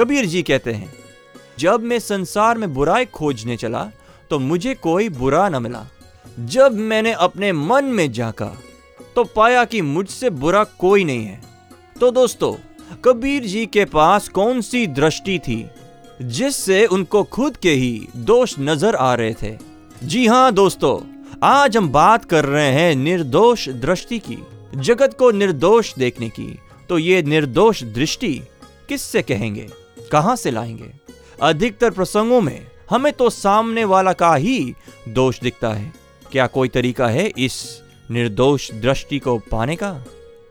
कबीर जी कहते हैं, जब मैं संसार में बुराई खोजने चला तो मुझे कोई बुरा न मिला। जब मैंने अपने मन में झांका तो पाया कि मुझसे बुरा कोई नहीं है। तो दोस्तों, कबीर जी के पास कौन सी दृष्टि थी, जिससे उनको खुद के ही दोष नज़र आ रहे थे? जी हाँ दोस्तों, आज हम बात कर रहे हैं निर्दोष दृष्टि की, जगत को निर्दोष देखने की। तो ये निर्दोष दृष्टि किससे कहेंगे? कहाँ से लाएँगे? अधिकतर प्रसंगों में हमें तो सामने वाला का ही दोष दिखता है। क्या कोई तरीका है इस निर्दोष दृष्टि को पाने का?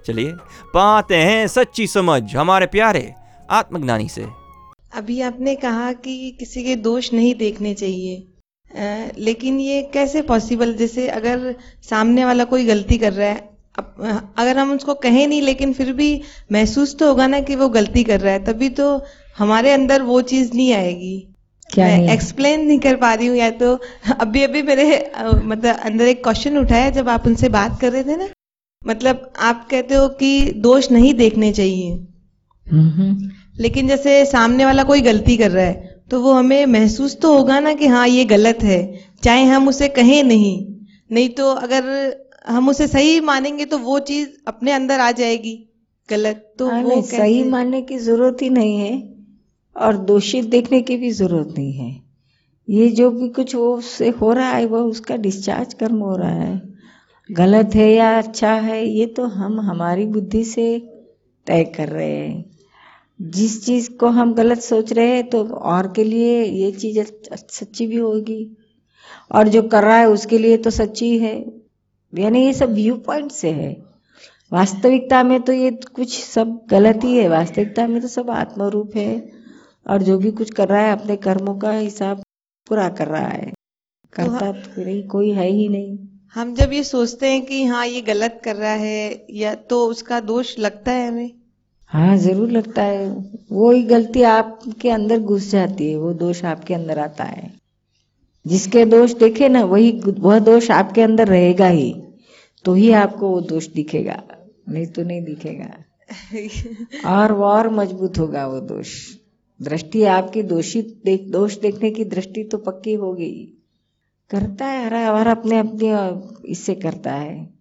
चलिए पाते हैं सच्ची समझ हमारे प्यारे आत्मज्ञानी से। अभी आपने कहा कि किसी के दोष नहीं देखने चाहिए। अ, लेकिन ये कैसे पॉसिबल जैसे अगर सामने वाला कोई गलती कर रहा है अगर हम उसको कहें नहीं लेकिन फिर भी महसूस तो होगा ना कि वो गलती कर रहा है तभी तो हमारे अंदर वो चीज़ नहीं आएगी। क्या मैं एक्सप्लेन नहीं कर पा रही हूँ या तो अभी अभी मेरे मतलब अंदर एक क्वेश्चन उठाया जब आप उनसे बात कर रहे थे ना। मतलब आप कहते हो कि दोष नहीं देखने चाहिए। हम्म, लेकिन जैसे सामने वाला कोई गलती कर रहा है तो वो हमें महसूस तो होगा ना कि हाँ ये गलत है। चाहे हम उसे कहें नहीं नहीं तो अगर हम उसे सही मानेंगे तो वो चीज़ अपने अंदर आ जाएगी गलत। तो हाँ, वो सही मानने की ज़रूरत ही नहीं है। और दोषी देखने की भी ज़रूरत नहीं है। ये जो भी कुछ वो उससे हो रहा है, वो उसका डिस्चार्ज कर्म हो रहा है। गलत है या अच्छा है, ये तो हम, हमारी बुद्धि से तय कर रहे हैं। जिस चीज़ को हम गलत सोच रहे हैं तो और के लिए ये चीज़ सच्ची भी होगी। और जो कर रहा है, उसके लिए तो सच्ची है। यानी ये सब व्यू पॉइंट से है। वास्तविकता में तो ये कुछ सब गलत ही है। वास्तविकता में तो सब आत्मरूप है। और जो भी कुछ कर रहा है अपने कर्मों का हिसाब पूरा कर रहा है। करता तो फिर ही कोई है ही नहीं। हम जब ये सोचते हैं कि हाँ ये गलत कर रहा है या तो उसका दोष लगता है हमें? हाँ ज़रूर लगता है। वो ही गलती आपके अंदर घुस जाती है वो दोष आपके अंदर आता है। जिसके दोष देखे ना वही वह दोष आपके अंदर रहेगा ही। तो ही आपको वो दोष दिखेगा नहीं तो नहीं दिखेगा। और और मज़बूत होगा वो दोष। दृष्टि आपकी दोषी देख, दोष देखने की दृष्टि तो पक्की होगी। करता है, हर हर अपने अपने इससे करता है।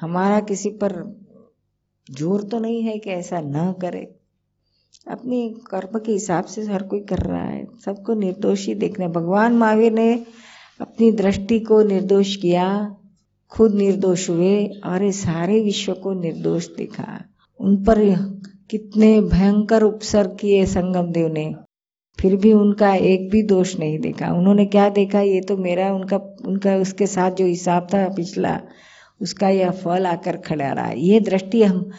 हमारा किसी पर ज़ोर तो नहीं है कि ऐसा न करे। अपने कर्म के हिसाब से हर कोई कर रहा है। सबको निर्दोषी देखना भगवान महावीर ने अपनी दृष्टि को निर्दोष किया, खुद निर्दोष हुए, और सारे विश्व को निर्दोष देखा। उन पर कितने भयंकर उपसर्ग किए संगम देव ने। फिर भी उनका एक भी दोष नहीं देखा। उन्होंने क्या देखा? ये तो मेरा उनका उनका उसके साथ जो हिसाब था पिछला उसका यह फल आकर खड़ा रहा। ये दृष्टि हम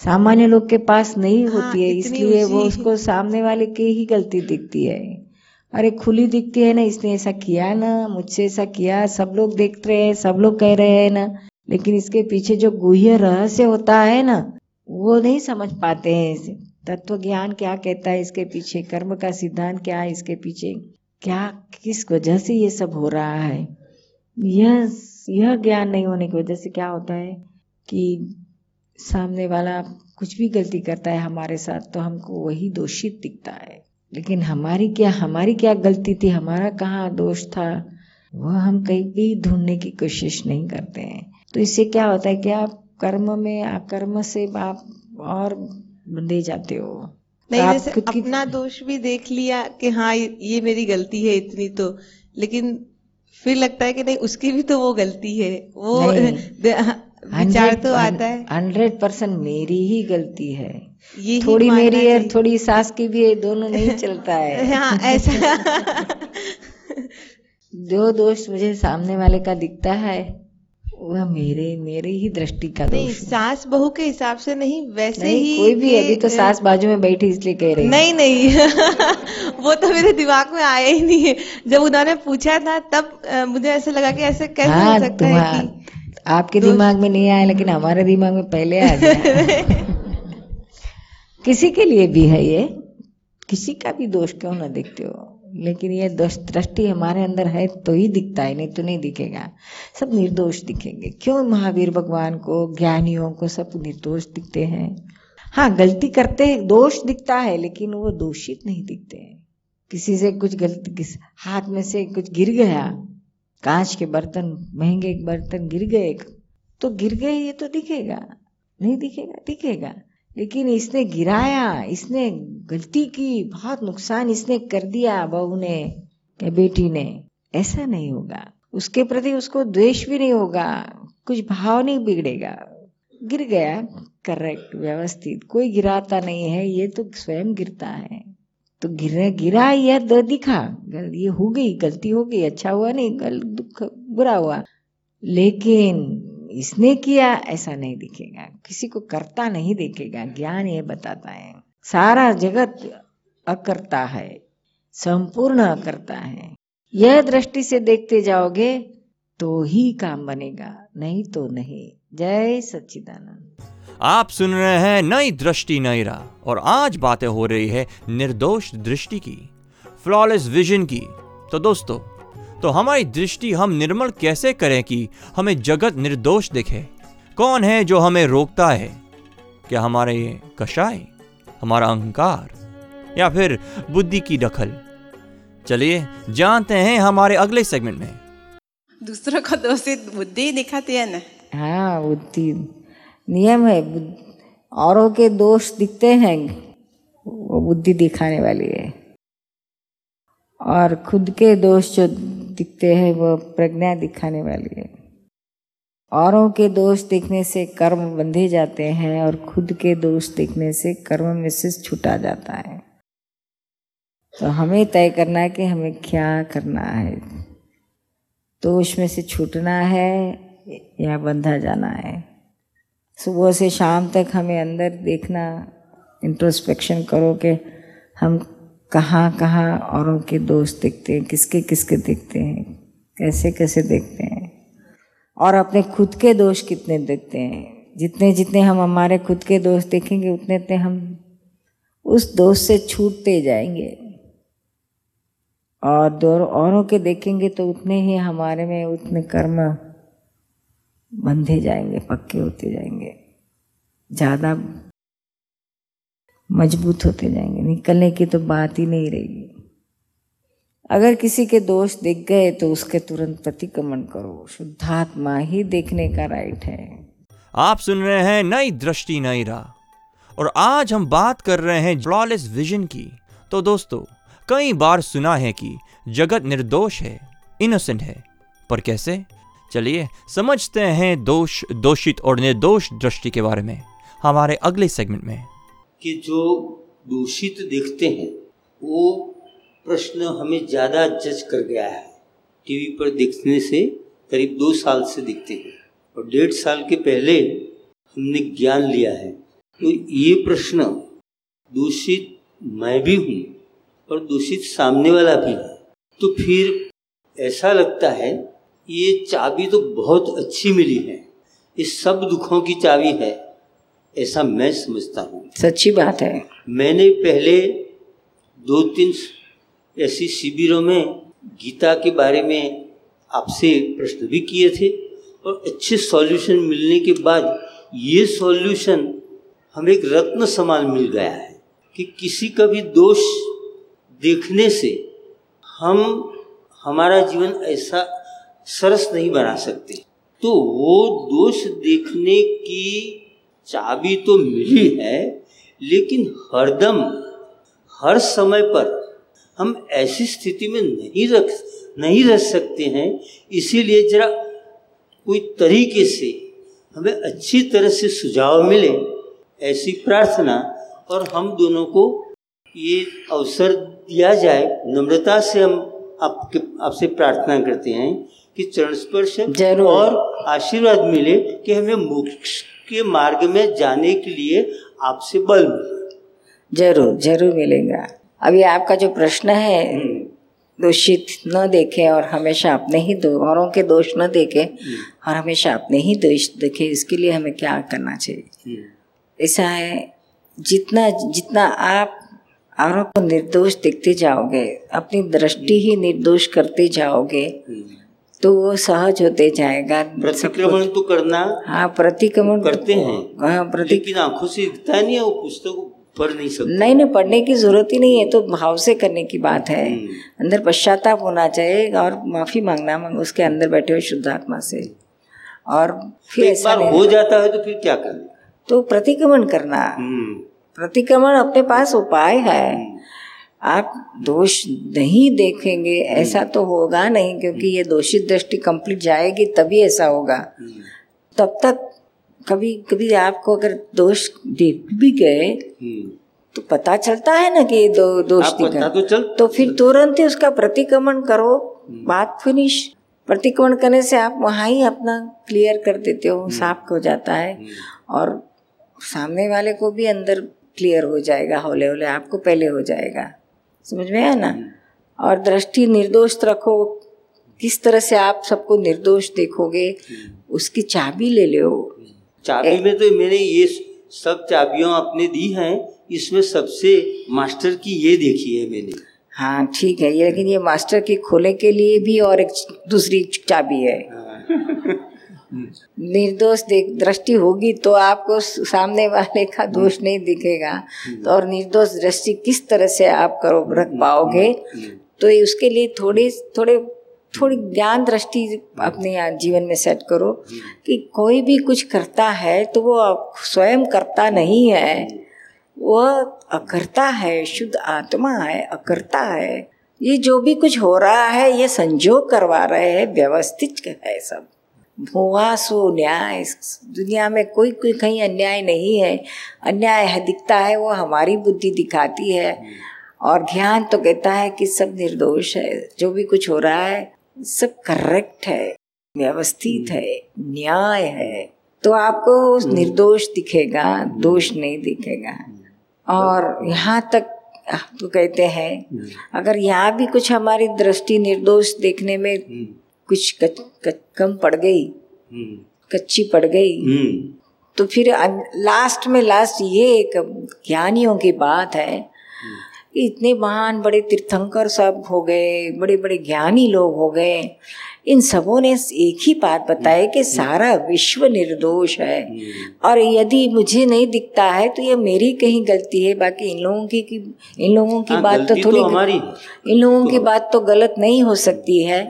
सामान्य लोग के पास नहीं हाँ, होती है इसलिए वो उसको सामने वाले की ही गलती दिखती है। अरे खुली दिखती है ना इसने ऐसा किया ना मुझसे ऐसा किया सब लोग देख रहे हैं सब लोग कह रहे हैं ना। लेकिन इसके पीछे जो गुह्य रहस्य होता है ना वो नहीं समझ पाते हैं इसे। तत्व ज्ञान क्या कहता है? इसके पीछे कर्म का सिद्धांत क्या है? इसके पीछे क्या, किस वजह से ये सब हो रहा है? यह यह ज्ञान नहीं होने की वजह से क्या होता है कि सामने वाला कुछ भी गलती करता है हमारे साथ तो हमको वही दोषित दिखता है। लेकिन हमारी क्या हमारी क्या गलती थी? हमारा कहाँ दोष था? वह हम कहीं भी ढूँढने की कोशिश नहीं करते हैं। तो इससे क्या होता है कि आप कर्म में अकर्म से आप और बंधे जाते हो। नहीं जैसे अपना दोष भी देख लिया कि हाँ ये मेरी गलती है इतनी तो लेकिन फिर लगता है कि नहीं उसकी भी तो वो गलती है। वो नहीं। विचार तो आता है। हंड्रेड परसेंट मेरी ही गलती है। ये थोड़ी मेरी है थोड़ी सास की भी है दोनों नहीं चलता है। हाँ ऐसा। जो दोष मुझे सामने वाले का दिखता है। वह मेरे मेरे ही दृष्टि का नहीं सास बहू के हिसाब से नहीं वैसे नहीं ही कोई भी अभी तो सास बाजू में बैठी इसलिए कह रही नहीं नहीं। वो तो मेरे दिमाग में आया ही नहीं है। जब उन्होंने पूछा था तब मुझे ऐसे लगा कि ऐसे कैसे हाँ हो सकता है कि आपके दिमाग में नहीं आया लेकिन हमारे दिमाग में पहले आ गया। किसी के लिए भी है ये। किसी का भी दोष क्यों ना देखते हो? लेकिन ये दोष दृष्टि हमारे अंदर है तो ही दिखता है, नहीं तो नहीं दिखेगा। सब निर्दोष दिखेंगे। क्यों महावीर भगवान को, ज्ञानियों को सब निर्दोष दिखते हैं? हाँ गलती करते हैं, दोष दिखता है, लेकिन वो दोषित नहीं दिखते हैं। किसी से कुछ गलती, किस हाथ में से कुछ गिर गया, कांच के बर्तन, महँगे बर्तन गिर गए तो गिर गए, ये तो दिखेगा। नहीं दिखेगा दिखेगा। लेकिन इसने गिराया, इसने गलती की, बहुत नुकसान इसने कर दिया बहू ने या बेटी ने। ऐसा नहीं होगा। उसके प्रति उसको द्वेष भी नहीं होगा, कुछ भाव नहीं बिगड़ेगा। गिर गया करेक्ट व्यवस्थित। कोई गिराता नहीं है, ये तो स्वयं गिरता है। तो गिर गिरा, यह दिखा। ये हो गई, गलती हो गई अच्छा हुआ नहीं, गल, दुख, बुरा हुआ। लेकिन इसने किया, ऐसा नहीं दिखेगा। किसी को करता नहीं देखेगा, ज्ञान ये बताता है। सारा जगत अकर्ता है, संपूर्ण अकर्ता है। यह दृष्टि से देखते जाओगे तो ही काम बनेगा, नहीं तो नहीं। जय सच्चिदानंद। आप सुन रहे हैं नई दृष्टि, नई राह, और आज बातें हो रही है निर्दोष दृष्टि की फ्लॉलेस विजन की। तो दोस्तों तो हमारी दृष्टि हम निर्मल कैसे करें कि हमें जगत निर्दोष दिखे? कौन है जो हमें रोकता है? क्या हमारे कषाय? हमारा अहंकार? या फिर बुद्धि की दखल? चलिए जानते हैं हमारे अगले सेगमेंट में। दूसरों को दोषित बुद्धि दिखाती है ना। हाँ बुद्धि। नियम है बुद्ध- औरों के दोष दिखते हैं वो बुद्धि दिखाने वाली है। और खुद के दोष जो दिखते हैं वह प्रज्ञा दिखाने वाली है। औरों के दोष देखने से कर्म बंधे जाते हैं और खुद के दोष देखने से कर्म में से छुटा जाता है। तो हमें तय करना है कि हमें क्या करना है। दोष में से छूटना है या बंधा जाना है। सुबह से शाम तक हमें अंदर देखना इंट्रोस्पेक्शन करो कि हम कहाँ कहाँ औरों के दोस्त देखते हैं, किसके किसके देखते हैं, कैसे कैसे देखते हैं? और अपने खुद के दोष कितने देखते हैं? जितने जितने हम हमारे खुद के दोष देखेंगे, उतने उतने हम उस दोष से छूटते जाएँगे। और दो औरों के देखेंगे तो उतने ही हमारे में उतने कर्म बंधे जाएँगे, पक्के होते जाएँगे। ज़्यादा मज़बूत होते जाएँगे, निकलने की तो बात ही नहीं रहेगी। अगर किसी के दोष दिख गए तो उसके तुरंत प्रतिक्रमण करो। शुद्धात्मा ही देखने का राइट है। आप सुन रहे हैं नई दृष्टि, नई राह। और आज हम बात कर रहे हैं फ्लॉलेस विजन की। तो दोस्तों, कई बार सुना है कि जगत निर्दोष है, इनोसेंट है। पर कैसे? चलिए, समझते हैं दोष, दोषित और निर्दोष दृष्टि के बारे में। हमारे अगले सेगमेंट में। कि जो दूषित देखते हैं, वो प्रश्न हमें ज़्यादा जज कर गया है। टीवी पर देखने से करीब दो साल से दिखते हैं और डेढ़ साल के पहले हमने ज्ञान लिया है। तो ये प्रश्न, दूषित मैं भी हूँ और दूषित सामने वाला भी है तो फिर ऐसा लगता है, ये चाबी तो बहुत अच्छी मिली है, ये सब दुखों की चाबी है। ऐसा मैं समझता हूँ। सच्ची बात है। मैंने पहले दो तीन ऐसी शिविरों में गीता के बारे में आपसे प्रश्न भी किए थे और अच्छे सॉल्यूशन मिलने के बाद ये सॉल्यूशन हमें एक रत्न समान मिल गया है कि किसी का भी दोष देखने से हम हमारा जीवन ऐसा सरस नहीं बना सकते। तो वो दोष देखने की चाबी तो मिली है लेकिन हरदम हर समय पर हम ऐसी स्थिति में नहीं रख नहीं रह सकते हैं। इसीलिए जरा कोई तरीके से हमें अच्छी तरह से सुझाव मिले ऐसी प्रार्थना और हम दोनों को ये अवसर दिया जाए। नम्रता से हम आपके आपसे प्रार्थना करते हैं कि चरण स्पर्श और आशीर्वाद मिले कि हमें मोक्ष के मार्ग में जाने के लिए आपसे बल मिले। ज़रूर ज़रूर मिलेगा। अभी आपका जो प्रश्न है हम्म, दूषित न देखे और हमेशा अपने ही दो औरों के दोष न देखे और हमेशा अपने ही दोष देखे इसके लिए हमें क्या करना चाहिए? हम्म, ऐसा है जितना जितना आप औरों को निर्दोष देखते जाओगे अपनी दृष्टि ही निर्दोष करते जाओगे हम्म। तो वो सहज होते जाएगा। प्रतिक्रमण तो करना हाँ प्रतिक्रमण करते हैं। हाँ प्रति आँखों से दिखता नहीं है वो पुस्तक पढ़ नहीं सकते। नहीं नहीं पढ़ने की ज़रूरत ही नहीं है तो भाव से करने की बात है। हम्म। अंदर पश्चाताप होना चाहिए और माफ़ी मांगना मांग उसके अंदर बैठे हुए शुद्धात्मा से। और तो फिर एक ऐसा बार हो जाता है तो फिर क्या करना? तो प्रतिक्रमण करना। हम्म, प्रतिक्रमण अपने पास उपाय है। आप दोष नहीं देखेंगे ऐसा तो होगा नहीं क्योंकि ये दोषित दृष्टि कंप्लीट जाएगी तभी ऐसा होगा। हम्म, तब तक कभी कभी आपको अगर दोष देख भी गए हम्म। तो पता चलता है ना कि दो दोष आप दिखा तो चल तो फिर तुरंत ही उसका प्रतिक्रमण करो बात फिनिश प्रतिक्रमण करने से आप वहाँ ही अपना क्लियर कर देते हो साफ़ हो जाता है। और सामने वाले को भी अंदर क्लियर हो जाएगा हौले हौले आपको पहले हो जाएगा। समझ में आया ना? और दृष्टि निर्दोष रखो। किस तरह से आप सबको निर्दोष देखोगे उसकी चाबी ले लो। चाबी में तो मैंने ये सब चाबियाँ आपने दी हैं इसमें सबसे मास्टर की ये देखी है मैंने। हाँ ठीक है ये लेकिन ये मास्टर की खोले के लिए भी और एक दूसरी चाबी है। निर्दोष दृष्टि होगी तो आपको सामने वाले का दोष नहीं दिखेगा। तो और निर्दोष दृष्टि किस तरह से आप करो रख पाओगे? तो उसके लिए थोड़े थोड़े थोड़ी ज्ञान दृष्टि अपने जीवन में सेट करो कि कोई भी कुछ करता है तो वो स्वयं करता नहीं है। वह अकर्ता है शुद्ध आत्मा है अकर्ता है। ये जो भी कुछ हो रहा है ये संजोग करवा रहे हैं व्यवस्थित है सब। भुआ सो न्याय। दुनिया में कोई कोई कहीं अन्याय नहीं है। अन्याय है दिखता है वो हमारी बुद्धि दिखाती है। और ध्यान तो कहता है कि सब निर्दोष है जो भी कुछ हो रहा है सब करेक्ट है व्यवस्थित है न्याय है। तो आपको निर्दोष दिखेगा दोष नहीं दिखेगा। और यहाँ तक तो कहते हैं अगर यहाँ भी कुछ हमारी दृष्टि निर्दोष देखने में कुछ कच, कच, कम पड़ गई कच्ची पड़ गई। तो फिर लास्ट में लास्ट ये एक ज्ञानियों की बात है इतने महान बड़े तीर्थंकर सब हो गए बड़े बड़े ज्ञानी लोग हो गए। इन सबों ने एक ही बात बताई कि सारा विश्व निर्दोष है। और यदि मुझे नहीं दिखता है तो ये मेरी कहीं गलती है। बाकी इन लोगों की, की इन लोगों की आ, बात तो थोड़ी तो हमारी इन लोगों तो, की बात तो गलत नहीं हो सकती है।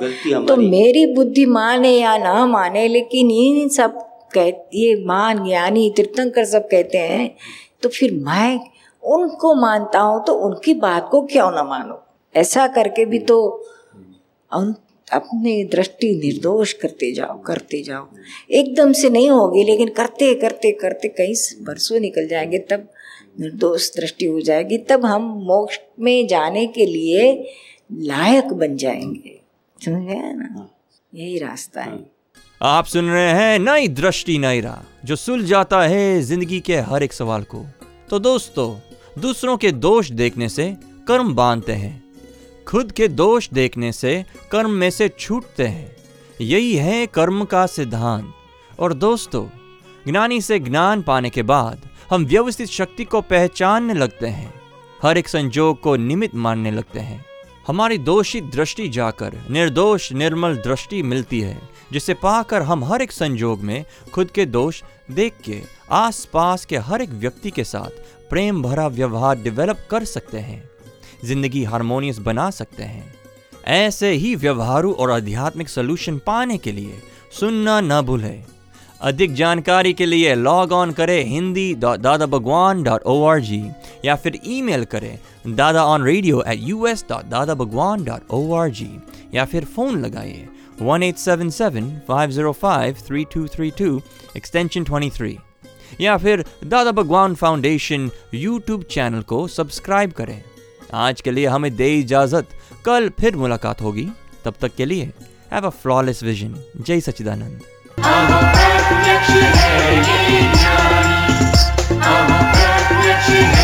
तो मेरी बुद्धि माने या ना माने लेकिन इन सब कह ये मान ज्ञानी तीर्थंकर सब कहते हैं तो फिर मैं उनको मानता हूँ तो उनकी बात को क्यों ना मानो? ऐसा करके भी तो अपने दृष्टि निर्दोष करते जाओ करते जाओ। एकदम से नहीं होगी लेकिन करते करते करते कई बरसों निकल जाएँगे तब निर्दोष दृष्टि हो जाएगी तब हम मोक्ष में जाने के लिए लायक बन जाएँगे। समझ गया ना? यही रास्ता है। आप सुन रहे हैं नई दृष्टि नई राह जो सुल जाता है ज़िंदगी के हर एक सवाल को। तो दोस्तों दूसरों के दोष देखने से कर्म बांधते हैं। खुद के दोष देखने से कर्म में से छूटते हैं। यही है कर्म का सिद्धांत। और दोस्तों, ज्ञानी से ज्ञान पाने के बाद हम व्यवस्थित शक्ति को पहचानने लगते हैं। हर एक संजोग को निमित मानने लगते हैं। हमारी दोषी दृष्टि जाकर, निर्दोष निर्मल दृष्टि मिलती है, जिसे पाकर हम हर एक संजोग में खुद के दोष देख के, आसपास के हर एक व्यक्ति के साथ प्रेम भरा व्यवहार डेवलप कर सकते हैं, ज़िंदगी हारमोनियस बना सकते हैं। ऐसे ही व्यवहारू और आध्यात्मिक सोल्यूशन पाने के लिए सुनना न भूलें। अधिक जानकारी के लिए लॉग ऑन करें हिंदी दादा Bhagwan dot O R G या फिर ईमेल करें Dada on radio at U S dot Dada Bhagwan dot O R G या फिर फ़ोन लगाइए one eight seven seven five zero five three two three two extension twenty three या फिर Dada Bhagwan foundation YouTube channel को subscribe करें। आज के लिए हमें दे इजाज़त। कल फिर मुलाकात होगी। तब तक के लिए हैव अ फ्लॉलेस विजन जय Sachidanand She hated me. I'm a bad.